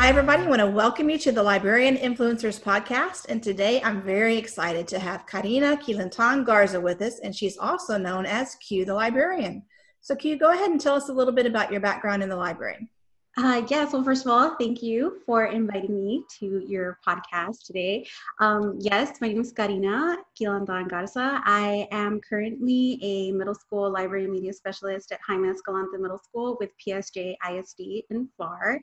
Hi, everybody. I want to welcome you to the Librarian Influencers Podcast. And today I'm very excited to have Karina Quilantan Garza with us, and she's also known as Cue the Librarian. So, Q, go ahead and tell us a little bit about your background in the library. Uh, yes, well, first of all, thank you for inviting me to your podcast today. Um, yes, my name is Karina Quilantan Garza. I am currently a middle school library media specialist at Jaime Escalante Middle School with PSJ ISD in Pharr.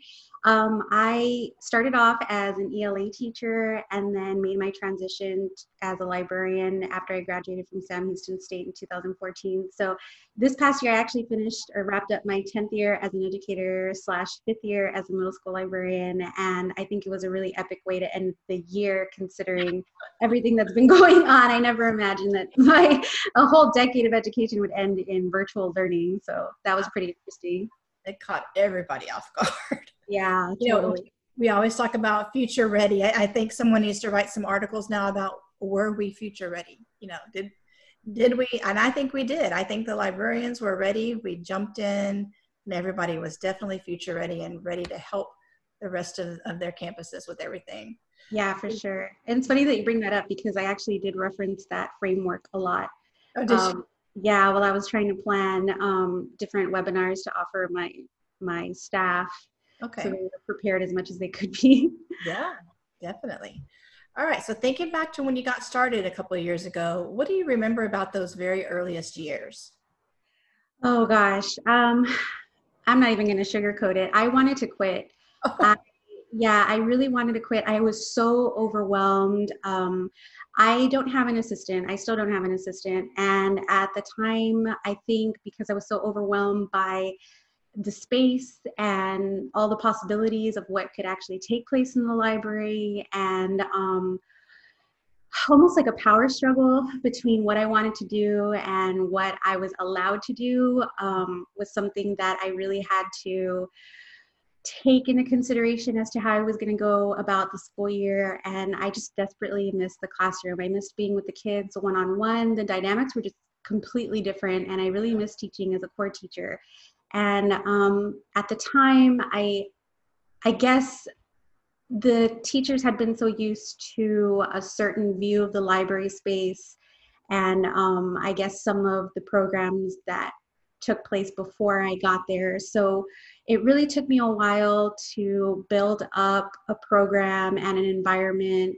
Um, I started off as an ELA teacher and then made my transition as a librarian after I graduated from Sam Houston State in 2014. So this past year, I actually finished or wrapped up my 10th year as an educator slash fifth year as a middle school librarian. And I think it was a really epic way to end the year considering everything that's been going on. I never imagined that my a whole decade of education would end in virtual learning. So that was pretty interesting. It caught everybody off guard. Yeah, you totally. know, we always talk about future ready. I, I think someone needs to write some articles now about were we future ready? You know, did did we and i think we did. I think the librarians were ready. We jumped in and everybody was definitely future ready and ready to help the rest of, of their campuses with everything. Yeah for sure. And it's funny that you bring that up because i actually did reference that framework a lot. Oh, did um, yeah well i was trying to plan um, different webinars to offer my my staff okay so they were prepared as much as they could be yeah definitely all right. So thinking back to when you got started a couple of years ago, what do you remember about those very earliest years? Oh gosh. Um, I'm not even going to sugarcoat it. I wanted to quit. Oh. I, yeah, I really wanted to quit. I was so overwhelmed. Um, I don't have an assistant. I still don't have an assistant. And at the time, I think because I was so overwhelmed by the space and all the possibilities of what could actually take place in the library and um, almost like a power struggle between what I wanted to do and what I was allowed to do um, was something that I really had to take into consideration as to how I was going to go about the school year. And I just desperately missed the classroom. I missed being with the kids one on one. The dynamics were just completely different. And I really missed teaching as a core teacher. And um, at the time, I, I guess the teachers had been so used to a certain view of the library space, and um, I guess some of the programs that took place before I got there. So it really took me a while to build up a program and an environment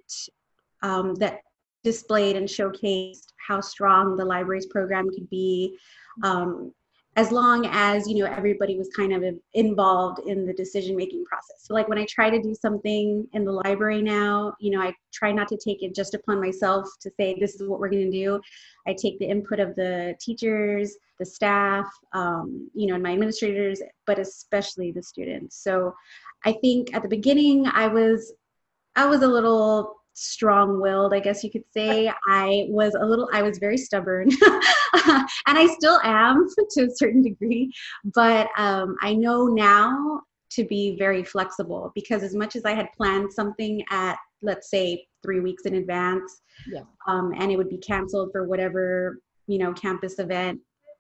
um, that displayed and showcased how strong the library's program could be. Um, as long as you know everybody was kind of involved in the decision making process. So like when i try to do something in the library now you know i try not to take it just upon myself to say this is what we're going to do. I take the input of the teachers the staff um, you know and my administrators but especially the students. So i think at the beginning i was i was a little strong willed, I guess you could say. I was a little, I was very stubborn, and I still am to a certain degree. But um, I know now to be very flexible because as much as I had planned something at, let's say, three weeks in advance, yeah. um, and it would be canceled for whatever, you know, campus event,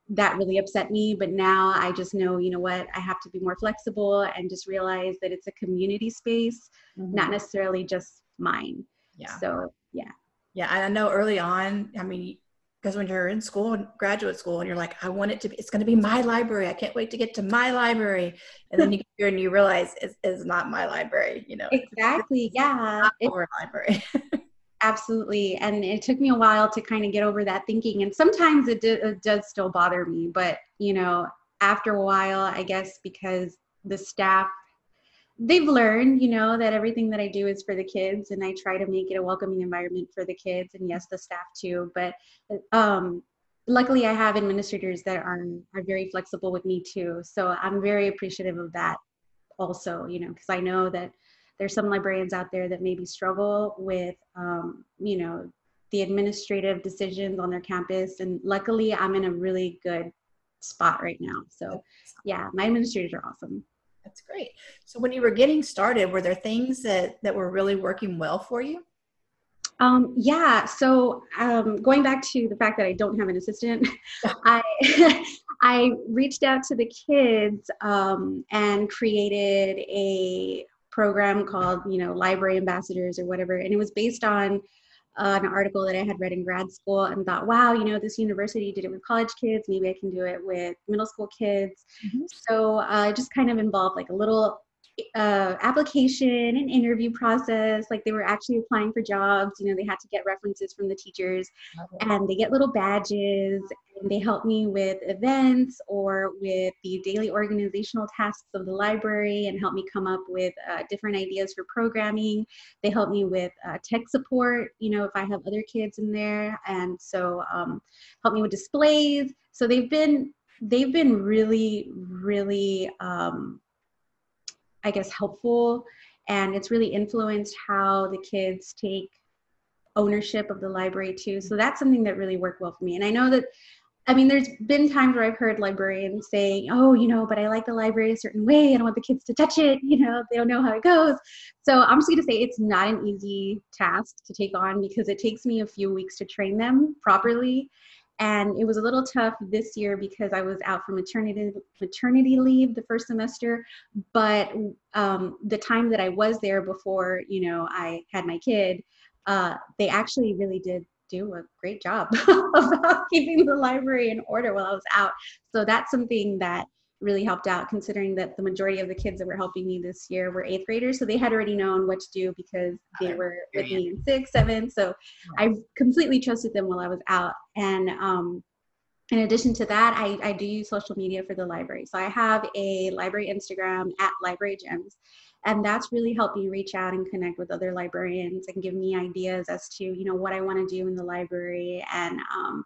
that really upset me but now i just know you know what i have to be more flexible and just realize that it's a community space mm-hmm. not necessarily just mine yeah. So yeah. Yeah, I know early on. I mean, because when you're in school, graduate school, and you're like, I want it to be, it's going to be my library. I can't wait to get to my library. And then you get here and you realize it's, it's not my library, you know. Exactly. It's, yeah. It's our library. absolutely. And it took me a while to kind of get over that thinking. And sometimes it, do, it does still bother me. But, you know, after a while, I guess because the staff they've learned, you know, that everything that I do is for the kids and I try to make it a welcoming environment for the kids and yes, the staff too. But um, luckily I have administrators that are, are very flexible with me too. So I'm very appreciative of that also, you know, because I know that there's some librarians out there that maybe struggle with, um, you know, the administrative decisions on their campus. And luckily, I'm in a really good spot right now. So, yeah, my administrators are awesome. That's great. So, when you were getting started, were there things that that were really working well for you? Um, yeah. So um, going back to the fact that I don't have an assistant, I I reached out to the kids um, and created a program called you know library ambassadors or whatever, and it was based on uh, an article that I had read in grad school and thought, wow, you know, this university did it with college kids. Maybe I can do it with middle school kids. Mm-hmm. So uh, I just kind of involved like a little uh, application and interview process. Like they were actually applying for jobs. You know, they had to get references from the teachers, and they get little badges. And they help me with events or with the daily organizational tasks of the library, and help me come up with uh, different ideas for programming. They help me with uh, tech support. You know, if I have other kids in there, and so um, help me with displays. So they've been they've been really really um, I guess, helpful. And it's really influenced how the kids take ownership of the library too. So that's something that really worked well for me. And I know that, I mean, there's been times where I've heard librarians saying, oh, you know, but I like the library a certain way. I don't want the kids to touch it. You know, they don't know how it goes. So I'm just going to say it's not an easy task to take on because it takes me a few weeks to train them properly and it was a little tough this year because I was out for maternity maternity leave the first semester. But um, the time that I was there before, you know, I had my kid, uh, they actually really did do a great job about keeping the library in order while I was out. So that's something that really helped out considering that the majority of the kids that were helping me this year were eighth graders. So they had already known what to do because they were with me in six seven so i completely trusted them while i was out. And um, in addition to that I, I do use social media for the library. So i have a library instagram at library gems and that's really helped me reach out and connect with other librarians and give me ideas as to you know what i want to do in the library and um,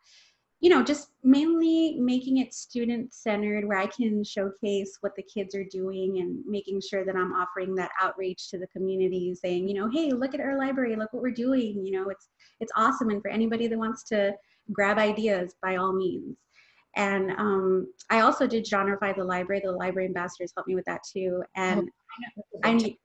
you know, just mainly making it student centered where I can showcase what the kids are doing and making sure that I'm offering that outreach to the community saying, you know, hey, look at our library, look what we're doing. You know, it's it's awesome. And for anybody that wants to grab ideas, by all means. And um, I also did genreify the library. The library ambassadors helped me with that too. And oh, I, I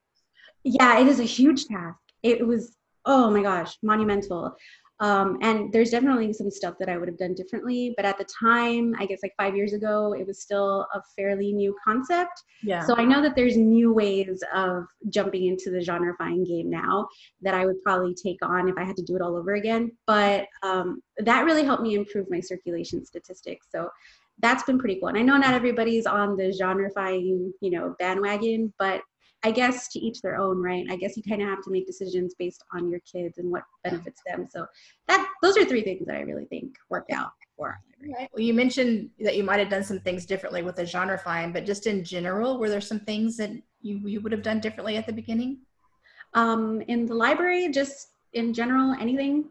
yeah, it is a huge task. It was, oh my gosh, monumental. Um, and there's definitely some stuff that I would have done differently, but at the time, I guess like five years ago, it was still a fairly new concept. Yeah. So I know that there's new ways of jumping into the genreifying game now that I would probably take on if I had to do it all over again. But um, that really helped me improve my circulation statistics. So that's been pretty cool. And I know not everybody's on the genreifying, you know, bandwagon, but I guess to each their own, right? I guess you kind of have to make decisions based on your kids and what benefits them. So that those are three things that I really think worked out for Right. Well, you mentioned that you might have done some things differently with the genreifying, but just in general, were there some things that you you would have done differently at the beginning? Um, in the library, just in general, anything.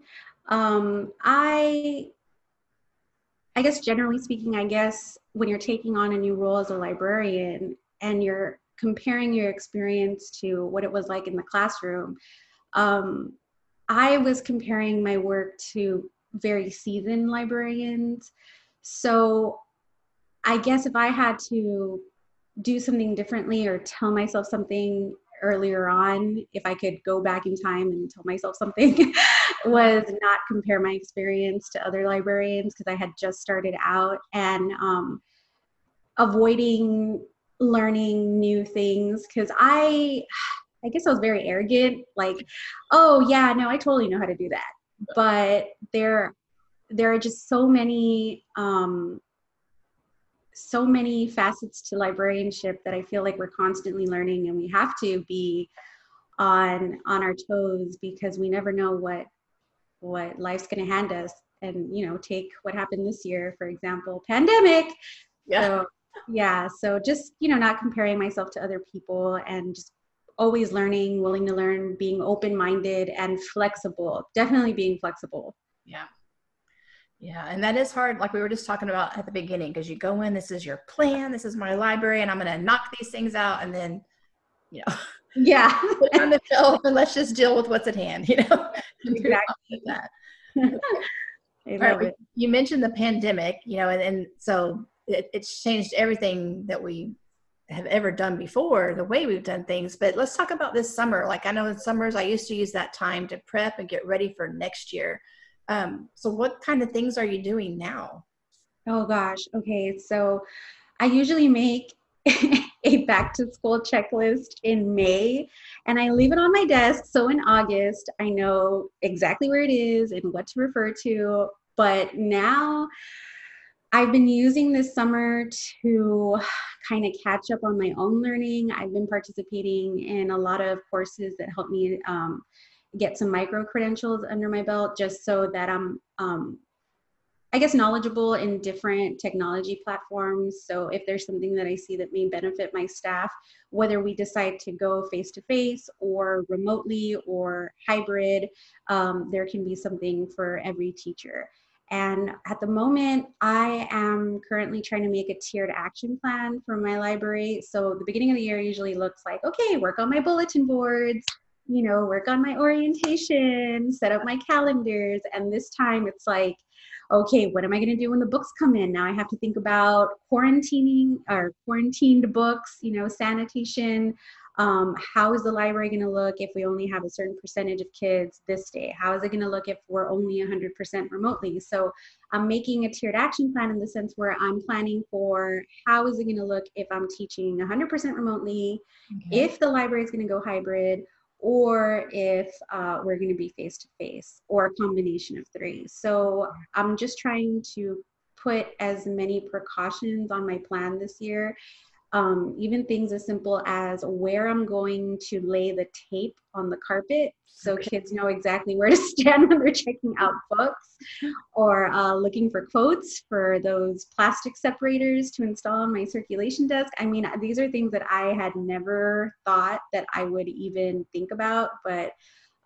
Um, I I guess generally speaking, I guess when you're taking on a new role as a librarian and you're comparing your experience to what it was like in the classroom, um, I was comparing my work to very seasoned librarians. So I guess if I had to do something differently or tell myself something earlier on, if I could go back in time and tell myself something, was not compare my experience to other librarians because I had just started out and um, avoiding learning new things because I I guess I was very arrogant, like, oh yeah, no, I totally know how to do that. But there there are just so many um so many facets to librarianship that I feel like we're constantly learning and we have to be on on our toes because we never know what what life's going to hand us. And you know take what happened this year for example pandemic. Yeah. So yeah so just you know not comparing myself to other people and just always learning willing to learn being open-minded and flexible definitely being flexible. Yeah. Yeah and that is hard like we were just talking about at the beginning because you go in this is your plan this is my library and i'm going to knock these things out and then you know yeah. on the shelf and let's just deal with what's at hand you know? Exactly. That right, you mentioned the pandemic, you know, and, and so it, it's changed everything that we have ever done before, the way we've done things. But let's talk about this summer. Like I know in summers, I used to use that time to prep and get ready for next year. Um, so what kind of things are you doing now? Oh gosh. Okay. So I usually make a back to school checklist in May and I leave it on my desk. So in August, I know exactly where it is and what to refer to. But now I've been using this summer to kind of catch up on my own learning. I've been participating in a lot of courses that help me um, get some micro credentials under my belt just so that I'm um, I guess knowledgeable in different technology platforms. So if there's something that I see that may benefit my staff, whether we decide to go face to face or remotely or hybrid, um, there can be something for every teacher. And at the moment, I am currently trying to make a tiered action plan for my library. So the beginning of the year usually looks like, okay, work on my bulletin boards, you know, work on my orientation, set up my calendars. And this time it's like, okay, what am I going to do when the books come in? Now I have to think about quarantining or quarantined books, you know, sanitation. Um, how is the library going to look if we only have a certain percentage of kids this day? How is it going to look if we're only 100% remotely? So I'm making a tiered action plan in the sense where I'm planning for how is it going to look if I'm teaching 100% remotely, okay. if the library is going to go hybrid, or if uh, we're going to be face to face or a combination of three. So I'm just trying to put as many precautions on my plan this year um, even things as simple as where I'm going to lay the tape on the carpet so kids know exactly where to stand when they're checking out books or uh, looking for quotes for those plastic separators to install on my circulation desk. I mean, these are things that I had never thought that I would even think about, but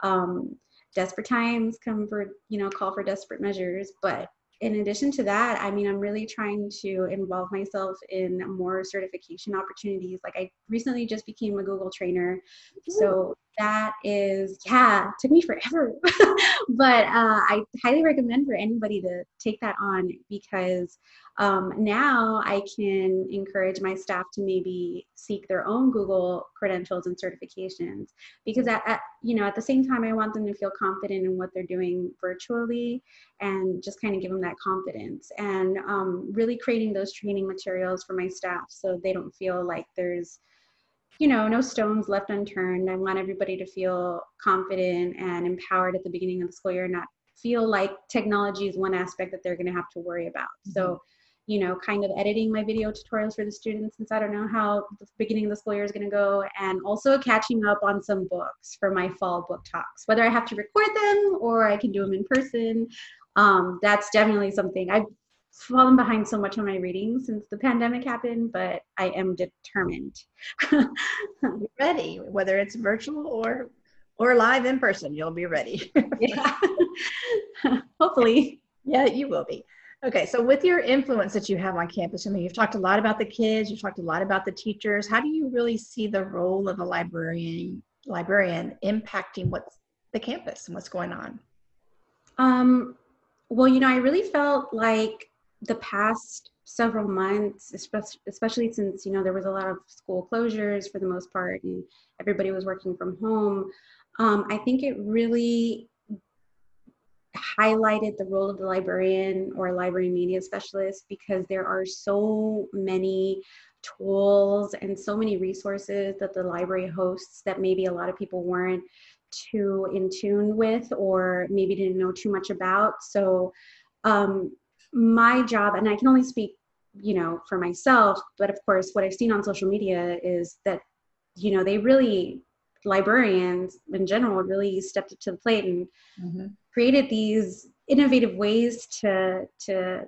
um, desperate times come for, you know, call for desperate measures. But in addition to that, I mean, I'm really trying to involve myself in more certification opportunities. Like I recently just became a Google trainer. So that is, yeah, took me forever. but uh, I highly recommend for anybody to take that on because um, now I can encourage my staff to maybe seek their own Google credentials and certifications because at, at, you know at the same time I want them to feel confident in what they're doing virtually and just kind of give them that confidence and um, really creating those training materials for my staff so they don't feel like there's you know no stones left unturned. I want everybody to feel confident and empowered at the beginning of the school year, not feel like technology is one aspect that they're going to have to worry about. Mm-hmm. So you know, kind of editing my video tutorials for the students since I don't know how the beginning of the school year is going to go, and also catching up on some books for my fall book talks. Whether I have to record them or I can do them in person, um, that's definitely something I've fallen behind so much on my reading since the pandemic happened, but I am determined. ready, whether it's virtual or or live in person, you'll be ready. yeah. Hopefully. Yeah, you will be. Okay, so with your influence that you have on campus, I mean, you've talked a lot about the kids, you've talked a lot about the teachers. How do you really see the role of a librarian librarian impacting what's the campus and what's going on? Um, well, you know, I really felt like the past several months, especially since you know there was a lot of school closures for the most part, and everybody was working from home. Um, I think it really highlighted the role of the librarian or library media specialist because there are so many tools and so many resources that the library hosts that maybe a lot of people weren't too in tune with or maybe didn't know too much about. So, um, my job, and I can only speak, you know, for myself, but of course, what I've seen on social media is that, you know, they really librarians in general really stepped up to the plate and mm-hmm. created these innovative ways to to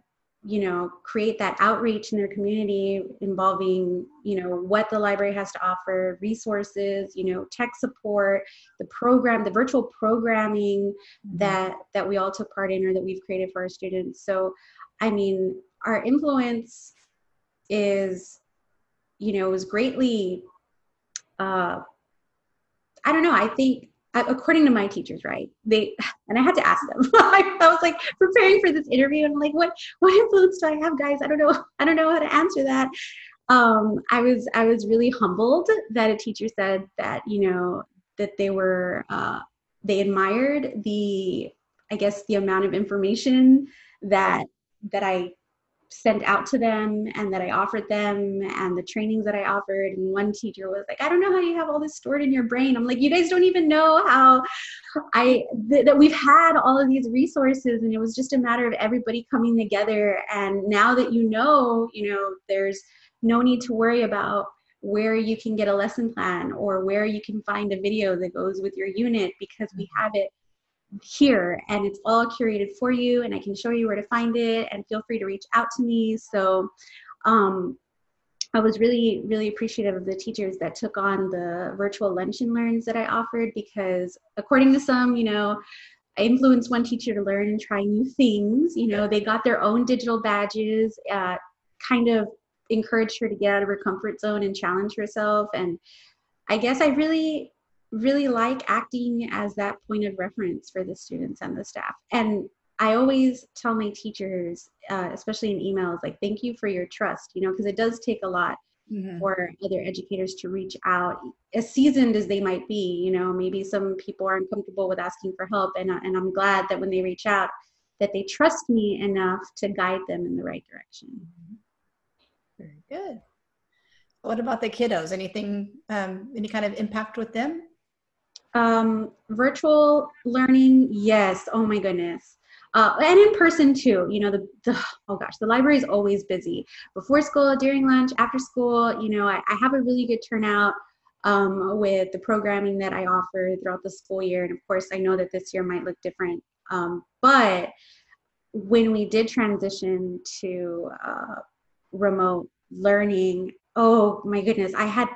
you know create that outreach in their community involving you know what the library has to offer resources you know tech support the program the virtual programming mm-hmm. that that we all took part in or that we've created for our students so i mean our influence is you know is greatly uh, I don't know. I think according to my teachers, right? They and I had to ask them. I was like preparing for this interview, and like, what what influence do I have, guys? I don't know. I don't know how to answer that. Um, I was I was really humbled that a teacher said that you know that they were uh, they admired the I guess the amount of information that that I sent out to them and that I offered them and the trainings that I offered. And one teacher was like, I don't know how you have all this stored in your brain. I'm like, you guys don't even know how I th- that we've had all of these resources and it was just a matter of everybody coming together. And now that you know, you know, there's no need to worry about where you can get a lesson plan or where you can find a video that goes with your unit because we mm-hmm. have it here and it's all curated for you and I can show you where to find it and feel free to reach out to me. So um, I was really, really appreciative of the teachers that took on the virtual lunch and learns that I offered because according to some, you know, I influenced one teacher to learn and try new things. You know, they got their own digital badges, uh, kind of encouraged her to get out of her comfort zone and challenge herself. And I guess I really really like acting as that point of reference for the students and the staff. And I always tell my teachers, uh, especially in emails, like, thank you for your trust, you know, because it does take a lot mm-hmm. for other educators to reach out, as seasoned as they might be. You know, maybe some people are uncomfortable with asking for help. And, and I'm glad that when they reach out, that they trust me enough to guide them in the right direction. Very good. What about the kiddos? Anything, um, any kind of impact with them? Um, virtual learning, yes. Oh my goodness. Uh, and in person too. You know, the, the, oh gosh, the library is always busy. Before school, during lunch, after school. You know, I, I have a really good turnout um, with the programming that I offer throughout the school year. And of course, I know that this year might look different. Um, but when we did transition to uh, remote learning, oh my goodness, I had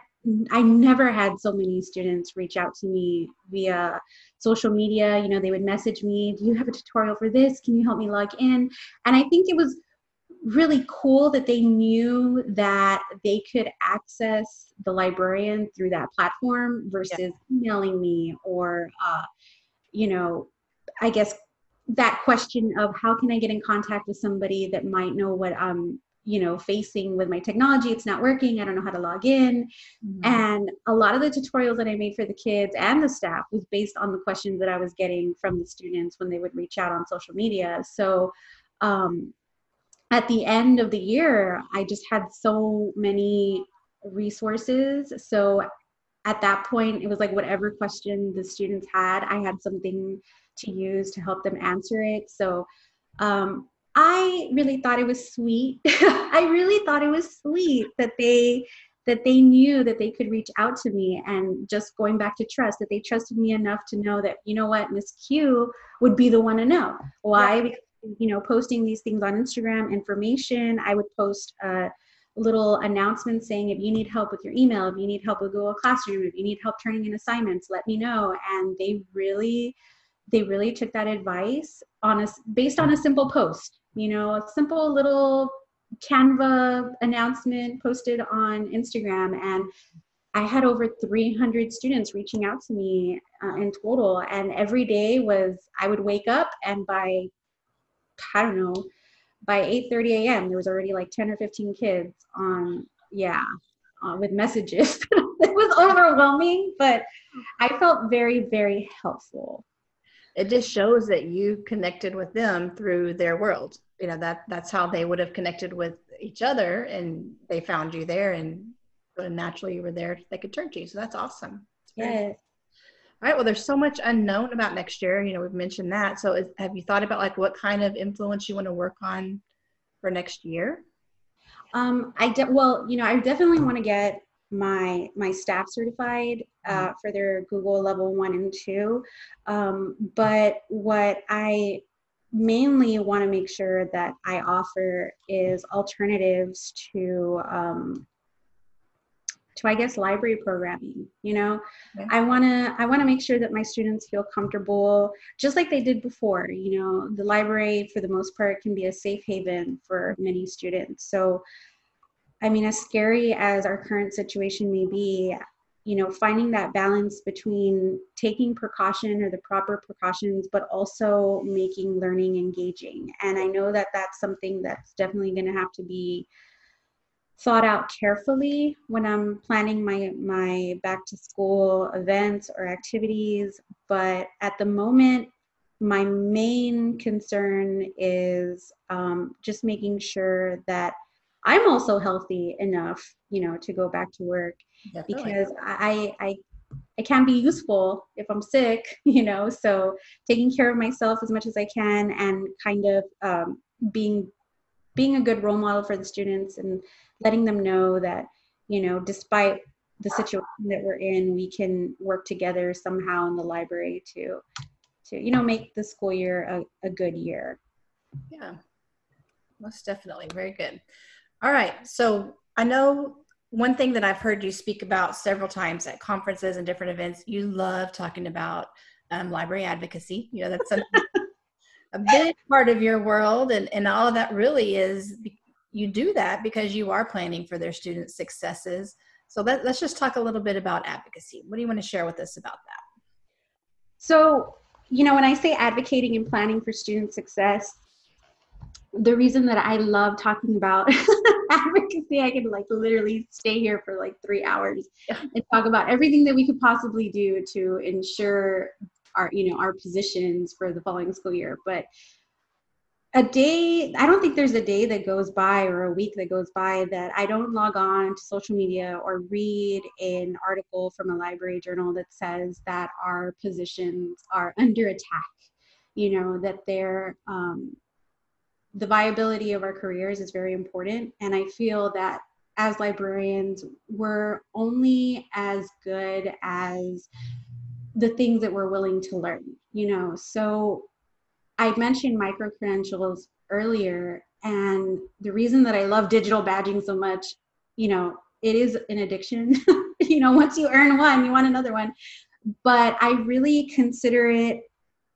I never had so many students reach out to me via social media. You know, they would message me, Do you have a tutorial for this? Can you help me log in? And I think it was really cool that they knew that they could access the librarian through that platform versus yeah. emailing me or, uh, you know, I guess that question of how can I get in contact with somebody that might know what I'm you know facing with my technology it's not working i don't know how to log in. Mm-hmm. and a lot of the tutorials that i made for the kids and the staff was based on the questions that i was getting from the students when they would reach out on social media. So um, at the end of the year i just had so many resources. So at that point it was like whatever question the students had i had something to use to help them answer it. So um, I really thought it was sweet. I really thought it was sweet that they that they knew that they could reach out to me and just going back to trust that they trusted me enough to know that you know what Miss Q would be the one to know. Why? Yeah. Because you know, posting these things on Instagram, information. I would post a little announcement saying if you need help with your email, if you need help with Google Classroom, if you need help turning in assignments, let me know. And they really, they really took that advice on a based on a simple post you know, a simple little Canva announcement posted on Instagram. And I had over 300 students reaching out to me uh, in total. And every day was, I would wake up and by, I don't know, by 8.30 a.m., there was already like 10 or 15 kids on, yeah, uh, with messages. it was overwhelming, but I felt very, very helpful. It just shows that you connected with them through their world. You know that that's how they would have connected with each other and they found you there and naturally you were there they could turn to you. So that's awesome. Yeah all right well there's so much unknown about next year. You know we've mentioned that. So is, have you thought about like what kind of influence you want to work on for next year? Um i de- well you know i definitely want to get my my staff certified uh, mm-hmm. for their google level one and two um, but what i mainly want to make sure that I offer is alternatives to um, to I guess library programming. You know, yeah. I want to I want to make sure that my students feel comfortable, just like they did before. You know, the library for the most part can be a safe haven for many students. So, I mean, as scary as our current situation may be, you know finding that balance between taking precaution or the proper precautions but also making learning engaging. And i know that that's something that's definitely going to have to be thought out carefully when i'm planning my my back to school events or activities. But at the moment my main concern is um, just making sure that I'm also healthy enough, you know, to go back to work Definitely. because I, I I can be useful if I'm sick, you know. So taking care of myself as much as I can and kind of um, being being a good role model for the students and letting them know that you know despite the situation that we're in we can work together somehow in the library to to you know make the school year a, a good year yeah most definitely very good all right so i know one thing that i've heard you speak about several times at conferences and different events you love talking about um, library advocacy. You know that's a, a big part of your world and, and all of that really is you do that because you are planning for their students successes. So let, let's just talk a little bit about advocacy. What do you want to share with us about that? So you know, when I say advocating and planning for student success, the reason that I love talking about advocacy, I could like literally stay here for like three hours and talk about everything that we could possibly do to ensure our, you know, our positions for the following school year. But a day i don't think there's a day that goes by or a week that goes by that i don't log on to social media or read an article from a library journal that says that our positions are under attack you know that they're um, the viability of our careers is very important and i feel that as librarians we're only as good as the things that we're willing to learn you know so I mentioned micro credentials earlier, and the reason that I love digital badging so much, you know, it is an addiction. you know, once you earn one, you want another one. But I really consider it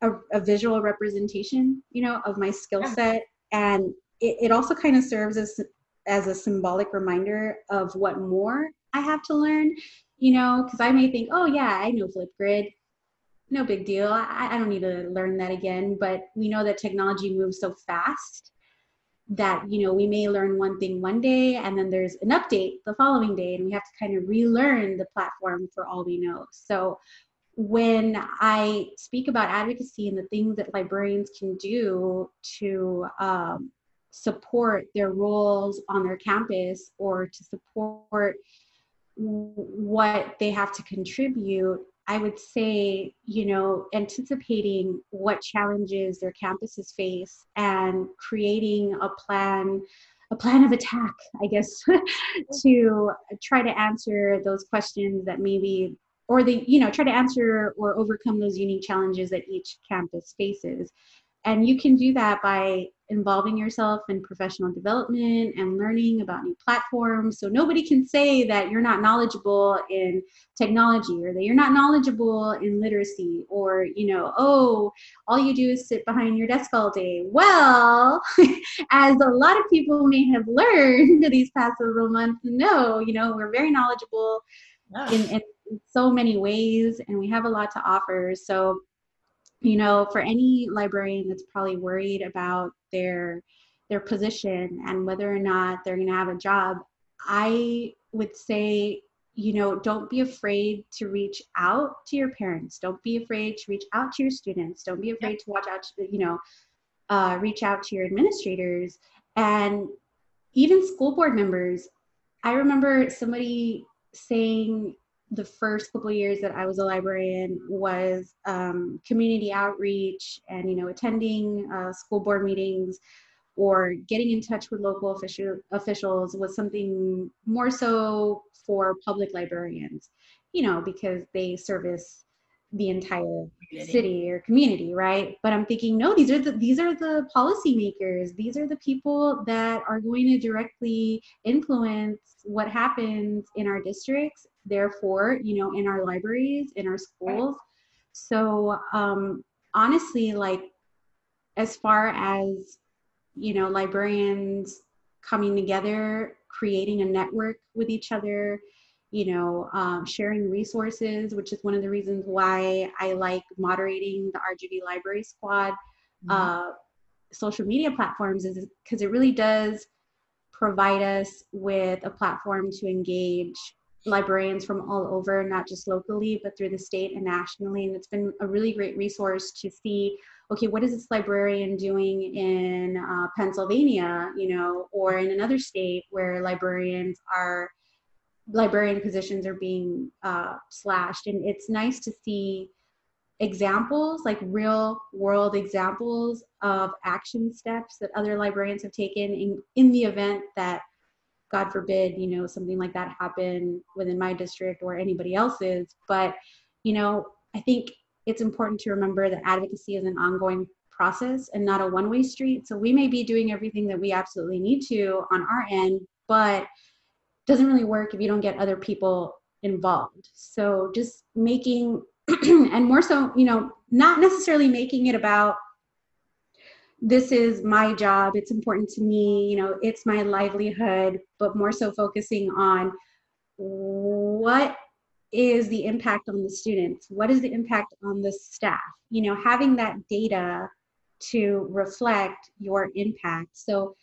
a, a visual representation, you know, of my skill set, and it, it also kind of serves as as a symbolic reminder of what more I have to learn. You know, because I may think, oh yeah, I know Flipgrid no big deal. I, I don't need to learn that again. But we know that technology moves so fast that you know we may learn one thing one day and then there's an update the following day and we have to kind of relearn the platform for all we know so when i speak about advocacy and the things that librarians can do to um, support their roles on their campus or to support what they have to contribute I would say, you know, anticipating what challenges their campuses face and creating a plan, a plan of attack, I guess, to try to answer those questions that maybe, or the, you know, try to answer or overcome those unique challenges that each campus faces. And you can do that by involving yourself in professional development and learning about new platforms. So nobody can say that you're not knowledgeable in technology or that you're not knowledgeable in literacy or, you know, oh, all you do is sit behind your desk all day. Well, as a lot of people may have learned these past several months, no, you know, we're very knowledgeable yeah. in, in so many ways and we have a lot to offer. So you know, for any librarian that's probably worried about their their position and whether or not they're going to have a job, I would say, you know, don't be afraid to reach out to your parents. Don't be afraid to reach out to your students. Don't be afraid to watch out to, you know, uh, reach out to your administrators and even school board members. I remember somebody saying the first couple years that I was a librarian was um, community outreach and you know attending uh, school board meetings or getting in touch with local official, officials was something more so for public librarians, you know, because they service the entire community. city or community right but i'm thinking no these are the these are the policymakers these are the people that are going to directly influence what happens in our districts therefore you know in our libraries in our schools so um honestly like as far as you know librarians coming together creating a network with each other you know, um, sharing resources, which is one of the reasons why I like moderating the RGV Library Squad mm-hmm. uh, social media platforms, is because it really does provide us with a platform to engage librarians from all over, not just locally, but through the state and nationally. And it's been a really great resource to see, okay, what is this librarian doing in uh, Pennsylvania, you know, or in another state where librarians are, librarian positions are being uh, slashed. And it's nice to see examples, like real world examples of action steps that other librarians have taken in, in the event that God forbid, you know, something like that happen within my district or anybody else's. But, you know, I think it's important to remember that advocacy is an ongoing process and not a one way street. So we may be doing everything that we absolutely need to on our end, but doesn't really work if you don't get other people involved. So just making, and more so, you know, not necessarily making it about this is my job. It's important to me. You know it's my livelihood but more so focusing on what is the impact on the students? What is the impact on the staff? You know having that data to reflect your impact. So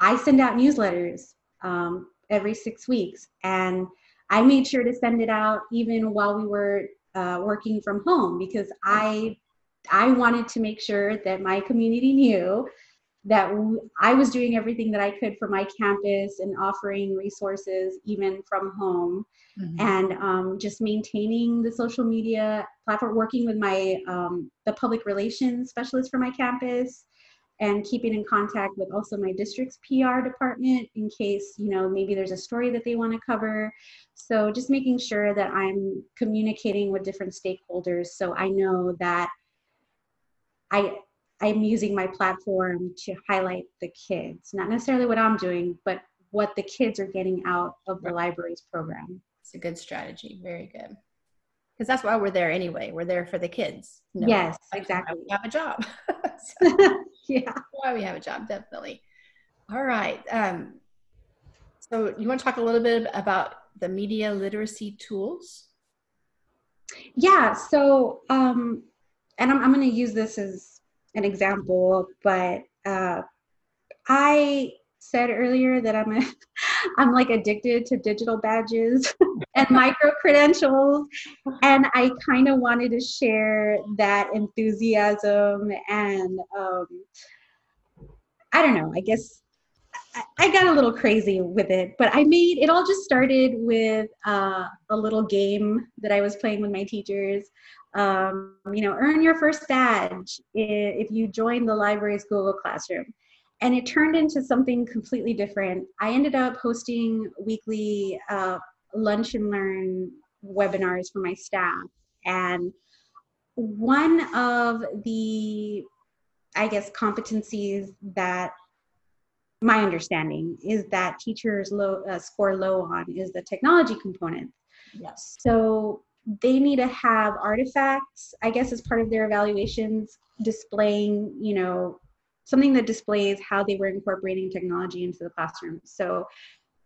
i send out newsletters um, every six weeks and i made sure to send it out even while we were uh, working from home because i I wanted to make sure that my community knew that I was doing everything that I could for my campus and offering resources even from home mm-hmm. and um, just maintaining the social media platform, working with my um, the public relations specialist for my campus and keeping in contact with also my district's PR department in case, you know, maybe there's a story that they want to cover. So just making sure that I'm communicating with different stakeholders so I know that I I'm using my platform to highlight the kids, not necessarily what I'm doing, but what the kids are getting out of the library's program. It's a good strategy. Very good. Because that's why we're there anyway. We're there for the kids. No, yes, exactly. We have a job. so, yeah. Why we have a job, definitely. All right. Um, so you want to talk a little bit about the media literacy tools? Yeah. So um, and I'm, I'm going to use this as an example, but uh, I said earlier that I'm a, I'm like addicted to digital badges and micro credentials, and I kind of wanted to share that enthusiasm and um, I don't know. I guess I got a little crazy with it, but I made it all just started with uh, a little game that I was playing with my teachers um, you know, earn your first badge if you join the library's Google Classroom. And it turned into something completely different. I ended up hosting weekly uh, lunch and learn webinars for my staff. And one of the, I guess, competencies that my understanding is that teachers low, uh, score low on is the technology component. Yes. So they need to have artifacts, I guess, as part of their evaluations, displaying, you know, something that displays how they were incorporating technology into the classroom. So,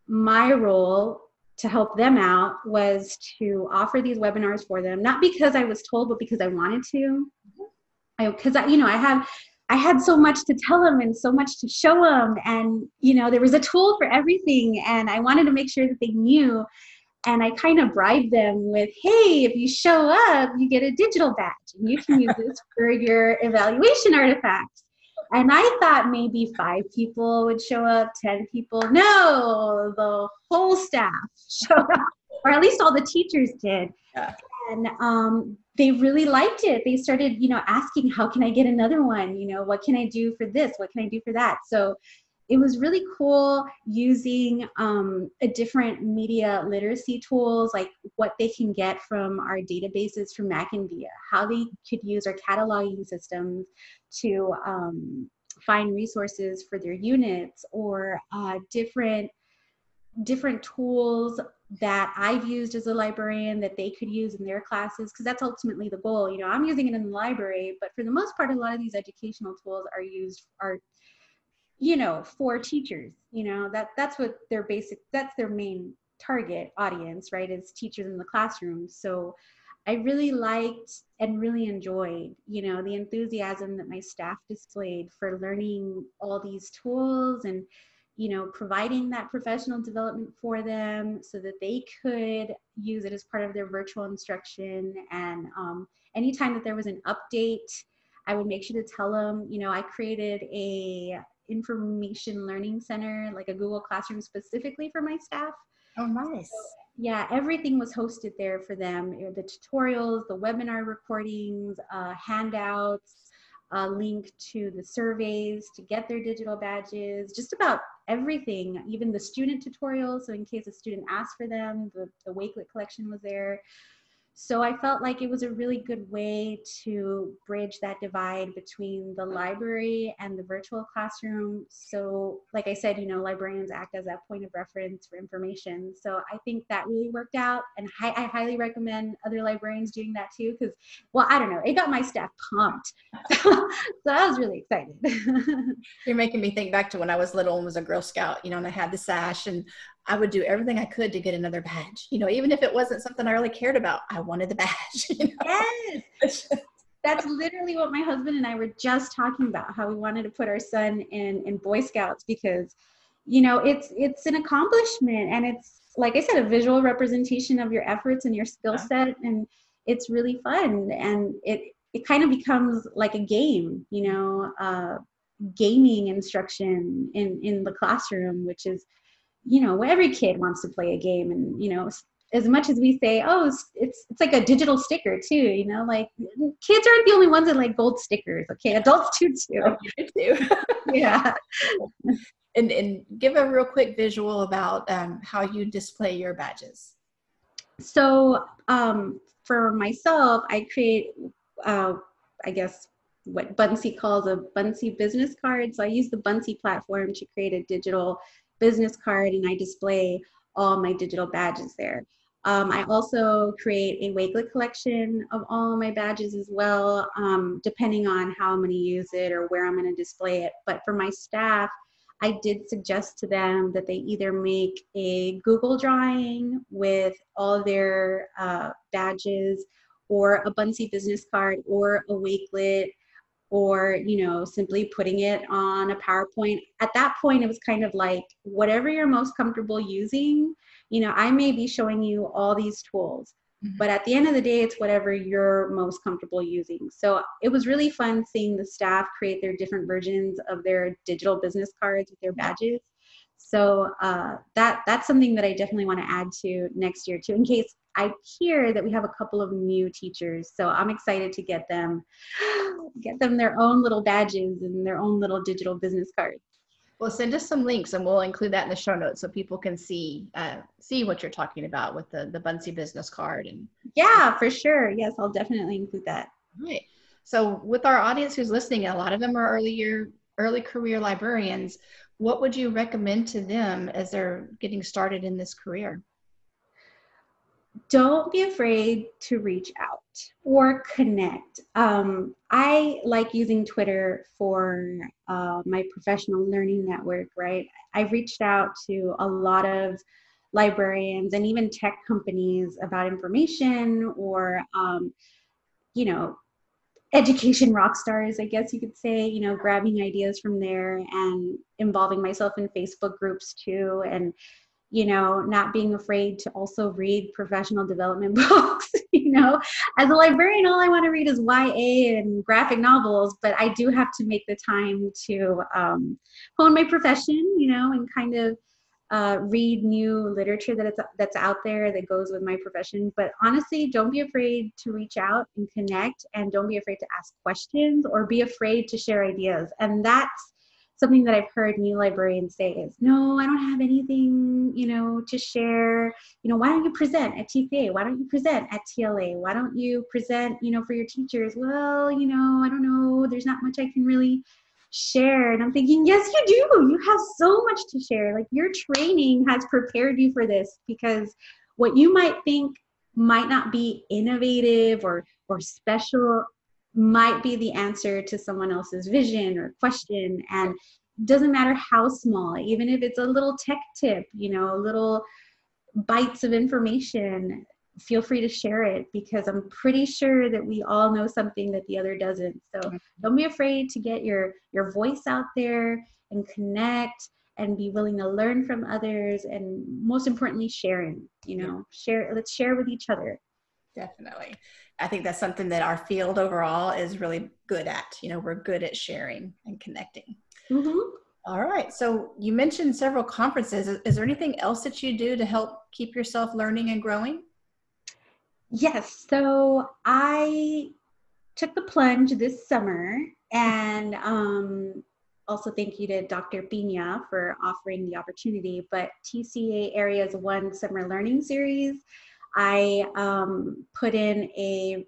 my role to help them out was to offer these webinars for them, not because I was told, but because I wanted to. Mm-hmm. Because I, you know, I have I had so much to tell them and so much to show them. And, you know, there was a tool for everything. And I wanted to make sure that they knew and I kind of bribed them with, hey, if you show up, you get a digital badge and you can use this for your evaluation artifacts. And I thought maybe five people would show up, 10 people. No, the whole staff showed up, or at least all the teachers did. Yeah. And um, they really liked it. They started, you know, asking, how can I get another one? You know, what can I do for this? What can I do for that? So it was really cool using um, a different media literacy tools like what they can get from our databases from MackinVIA, how they could use our cataloging systems to um, find resources for their units or uh, different different tools that I've used as a librarian that they could use in their classes because that's ultimately the goal. You know, I'm using it in the library, but for the most part, a lot of these educational tools are used are you know for teachers you know that that's what their basic that's their main target audience, right, is teachers in the classroom. So I really liked and really enjoyed, you know, the enthusiasm that my staff displayed for learning all these tools and, you know, providing that professional development for them so that they could use it as part of their virtual instruction. And um, anytime that there was an update, I would make sure to tell them, you know, I created a information learning center, like a Google Classroom specifically for my staff. Oh, nice. So, yeah, everything was hosted there for them. The tutorials, the webinar recordings, uh, handouts, a link to the surveys to get their digital badges, just about everything, even the student tutorials. So in case a student asked for them, the, the Wakelet collection was there. So I felt like it was a really good way to bridge that divide between the library and the virtual classroom. So, like I said, you know, librarians act as that point of reference for information. So I think that really worked out, and I, I highly recommend other librarians doing that too. Because, well, I don't know, it got my staff pumped. so I was really excited. You're making me think back to when I was little and was a Girl Scout, you know, and I had the sash and I would do everything I could to get another badge. You know, even if it wasn't something I really cared about, I wanted the badge. You know? Yes. That's literally what my husband and I were just talking about, how we wanted to put our son in in Boy Scouts because, you know, it's it's an accomplishment and it's like I said, a visual representation of your efforts and your skill set and it's really fun and it it kind of becomes like a game, you know, uh, gaming instruction in in the classroom, which is you know every kid wants to play a game and you know as much as we say oh it's it's like a digital sticker too you know like kids aren't the only ones that like gold stickers okay? Adults do too. Yeah. And and give a real quick visual about um, how you display your badges. So um, for myself i create uh, i guess what Buncee calls a Buncee business card. So I use the Buncee platform to create a digital business card and I display all my digital badges there. Um, I also create a Wakelet collection of all my badges as well, um, depending on how I'm going to use it or where I'm going to display it. But for my staff, I did suggest to them that they either make a Google drawing with all their uh, badges or a Buncee business card or a Wakelet or you know simply putting it on a powerpoint. At that point it was kind of like whatever you're most comfortable using you know i may be showing you all these tools mm-hmm. but at the end of the day it's whatever you're most comfortable using. So it was really fun seeing the staff create their different versions of their digital business cards with their badges so uh, that that's something that i definitely want to add to next year too in case I hear that we have a couple of new teachers, so I'm excited to get them get them their own little badges and their own little digital business cards. Well, send us some links, and we'll include that in the show notes so people can see uh, see what you're talking about with the the Buncee business card. And yeah, for sure. Yes, I'll definitely include that. Right. So, with our audience who's listening, a lot of them are early year, early career librarians. What would you recommend to them as they're getting started in this career? don't be afraid to reach out or connect. Um, I like using Twitter for uh, my professional learning network, right? I've reached out to a lot of librarians and even tech companies about information or, um, you know, education rock stars, I guess you could say, you know, grabbing ideas from there and involving myself in Facebook groups too. And you know, not being afraid to also read professional development books. you know, as a librarian, all I want to read is YA and graphic novels, but I do have to make the time to um, hone my profession, you know, and kind of uh, read new literature that it's, that's out there that goes with my profession. But honestly, don't be afraid to reach out and connect, and don't be afraid to ask questions or be afraid to share ideas. And that's something that I've heard new librarians say is, no, I don't have anything, you know, to share. You know, why don't you present at TCEA? Why don't you present at TLA? Why don't you present, you know, for your teachers? Well, you know, I don't know. There's not much I can really share. And I'm thinking, yes, you do. You have so much to share. Like your training has prepared you for this because what you might think might not be innovative or or special might be the answer to someone else's vision or question and doesn't matter how small even if it's a little tech tip you know a little bites of information, feel free to share it because I'm pretty sure that we all know something that the other doesn't. So mm-hmm. don't be afraid to get your your voice out there and connect and be willing to learn from others and most importantly sharing, you know, share let's share with each other. Definitely. I think that's something that our field overall is really good at. You know, we're good at sharing and connecting. Mm-hmm. All right. So you mentioned several conferences. Is there anything else that you do to help keep yourself learning and growing? Yes. So I took the plunge this summer and um, also thank you to Dr. Pina for offering the opportunity. But TCEA Area's One Summer Learning Series, I um, put in a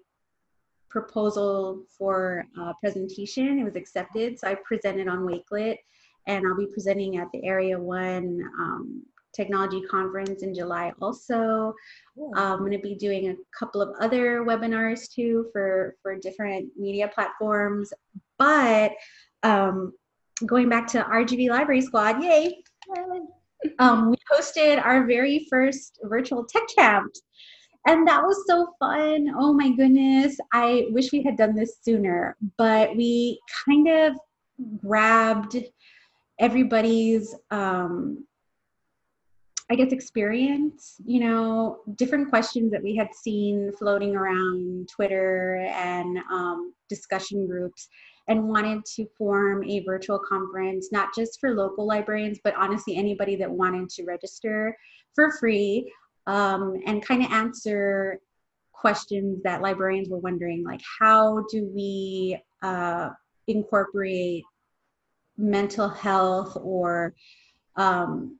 proposal for a presentation. It was accepted, so I presented on Wakelet, and I'll be presenting at the Area One um, Technology Conference in July also. Um, I'm going to be doing a couple of other webinars too for, for different media platforms. But um, going back to RGV Library Squad, yay! Um, we hosted our very first virtual tech camp. And that was so fun. Oh my goodness. I wish we had done this sooner, but we kind of grabbed everybody's um, I guess, experience, you know, different questions that we had seen floating around Twitter and um, discussion groups, and wanted to form a virtual conference, not just for local librarians, but honestly, anybody that wanted to register for free um, and kind of answer questions that librarians were wondering, like, how do we uh, incorporate mental health or um,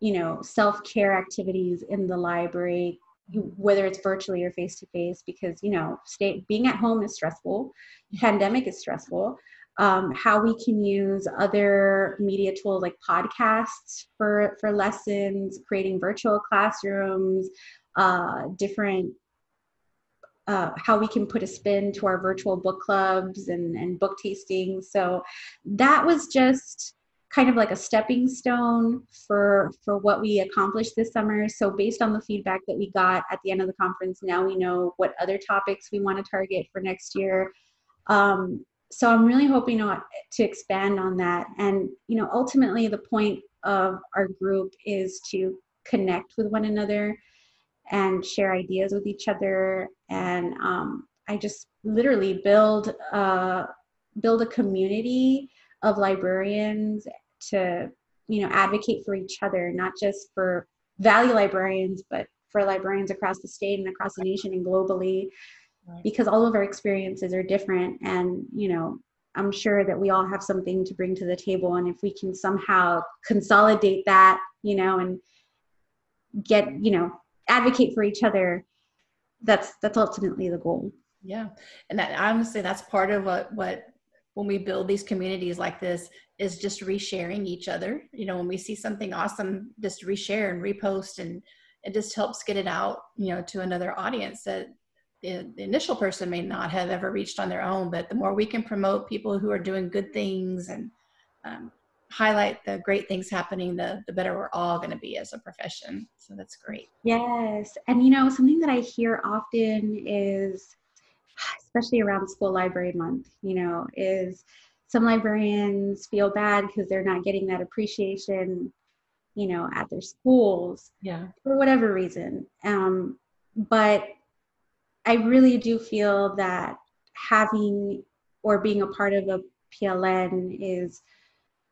you know self-care activities in the library whether it's virtually or face to face because you know stay being at home is stressful. Pandemic is stressful. Um, how we can use other media tools like podcasts for for lessons creating virtual classrooms uh, different uh, how we can put a spin to our virtual book clubs and, and book tastings. So that was just kind of like a stepping stone for for what we accomplished this summer. So based on the feedback that we got at the end of the conference now we know what other topics we want to target for next year. Um, so i'm really hoping to expand on that. And you know ultimately the point of our group is to connect with one another and share ideas with each other. And um, i just literally build uh, build a community of librarians to you know advocate for each other not just for Valley librarians but for librarians across the state and across the nation and globally. Right. because all of our experiences are different and you know i'm sure that we all have something to bring to the table. And if we can somehow consolidate that you know and get you know advocate for each other that's that's ultimately the goal. Yeah. And that honestly that's part of what what when we build these communities like this is just resharing each other. You know, when we see something awesome, just reshare and repost, and it just helps get it out, you know, to another audience that the, the, initial person may not have ever reached on their own. But the more we can promote people who are doing good things and um, highlight the great things happening, the, the better we're all going to be as a profession. So that's great. Yes. And, you know, something that I hear often is, especially around school library month, you know, is some librarians feel bad because they're not getting that appreciation, you know, at their schools. Yeah. For whatever reason. Um, but I really do feel that having or being a part of a PLN is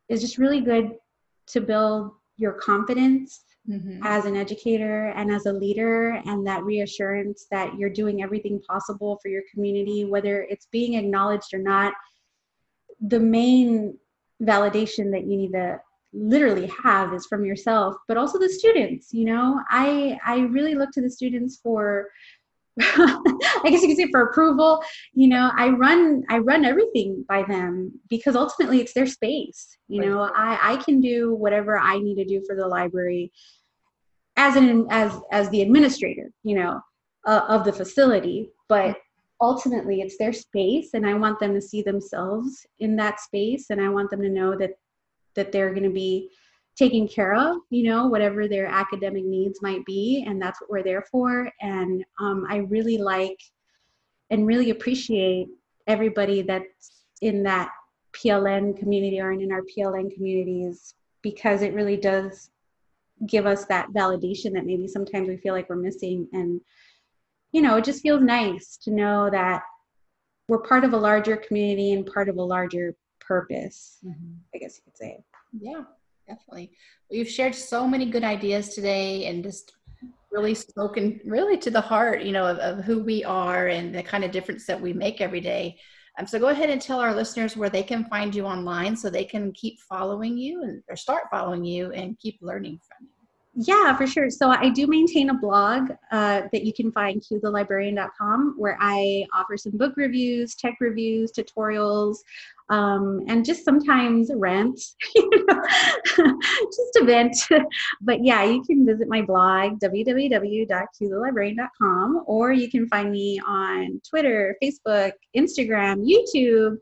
is just really good to build your confidence mm-hmm. as an educator and as a leader and that reassurance that you're doing everything possible for your community whether it's being acknowledged or not the main validation that you need to literally have is from yourself but also the students you know i i really look to the students for i guess you could say for approval you know i run i run everything by them because ultimately it's their space you right. know i i can do whatever i need to do for the library as an as as the administrator you know uh, of the facility but ultimately it's their space and i want them to see themselves in that space and i want them to know that that they're going to be taken care of, you know, whatever their academic needs might be. And that's what we're there for. And um, I really like and really appreciate everybody that's in that PLN community or in our PLN communities because it really does give us that validation that maybe sometimes we feel like we're missing. And, you know, it just feels nice to know that we're part of a larger community and part of a larger purpose, mm-hmm. I guess you could say. Yeah, definitely. You've shared so many good ideas today and just really spoken really to the heart, you know, of, of who we are and the kind of difference that we make every day. Um, so go ahead and tell our listeners where they can find you online so they can keep following you and or start following you and keep learning from you. Yeah, for sure. So I do maintain a blog uh, that you can find cuethelibrarian.com where I offer some book reviews, tech reviews, tutorials, um, and just sometimes rant, just a vent. but yeah, you can visit my blog, www.cuethelibrarian.com, or you can find me on Twitter, Facebook, Instagram, YouTube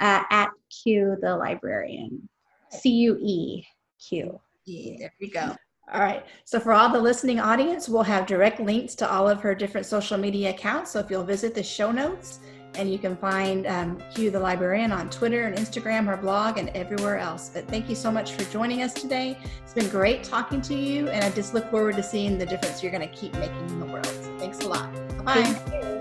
uh, at Cue the Librarian. C U E Q. There we go. All right. So for all the listening audience, we'll have direct links to all of her different social media accounts. So if you'll visit the show notes, and you can find um, Cue the Librarian on Twitter and Instagram, her blog, and everywhere else. But thank you so much for joining us today. It's been great talking to you, and I just look forward to seeing the difference you're going to keep making in the world. Thanks a lot. Bye.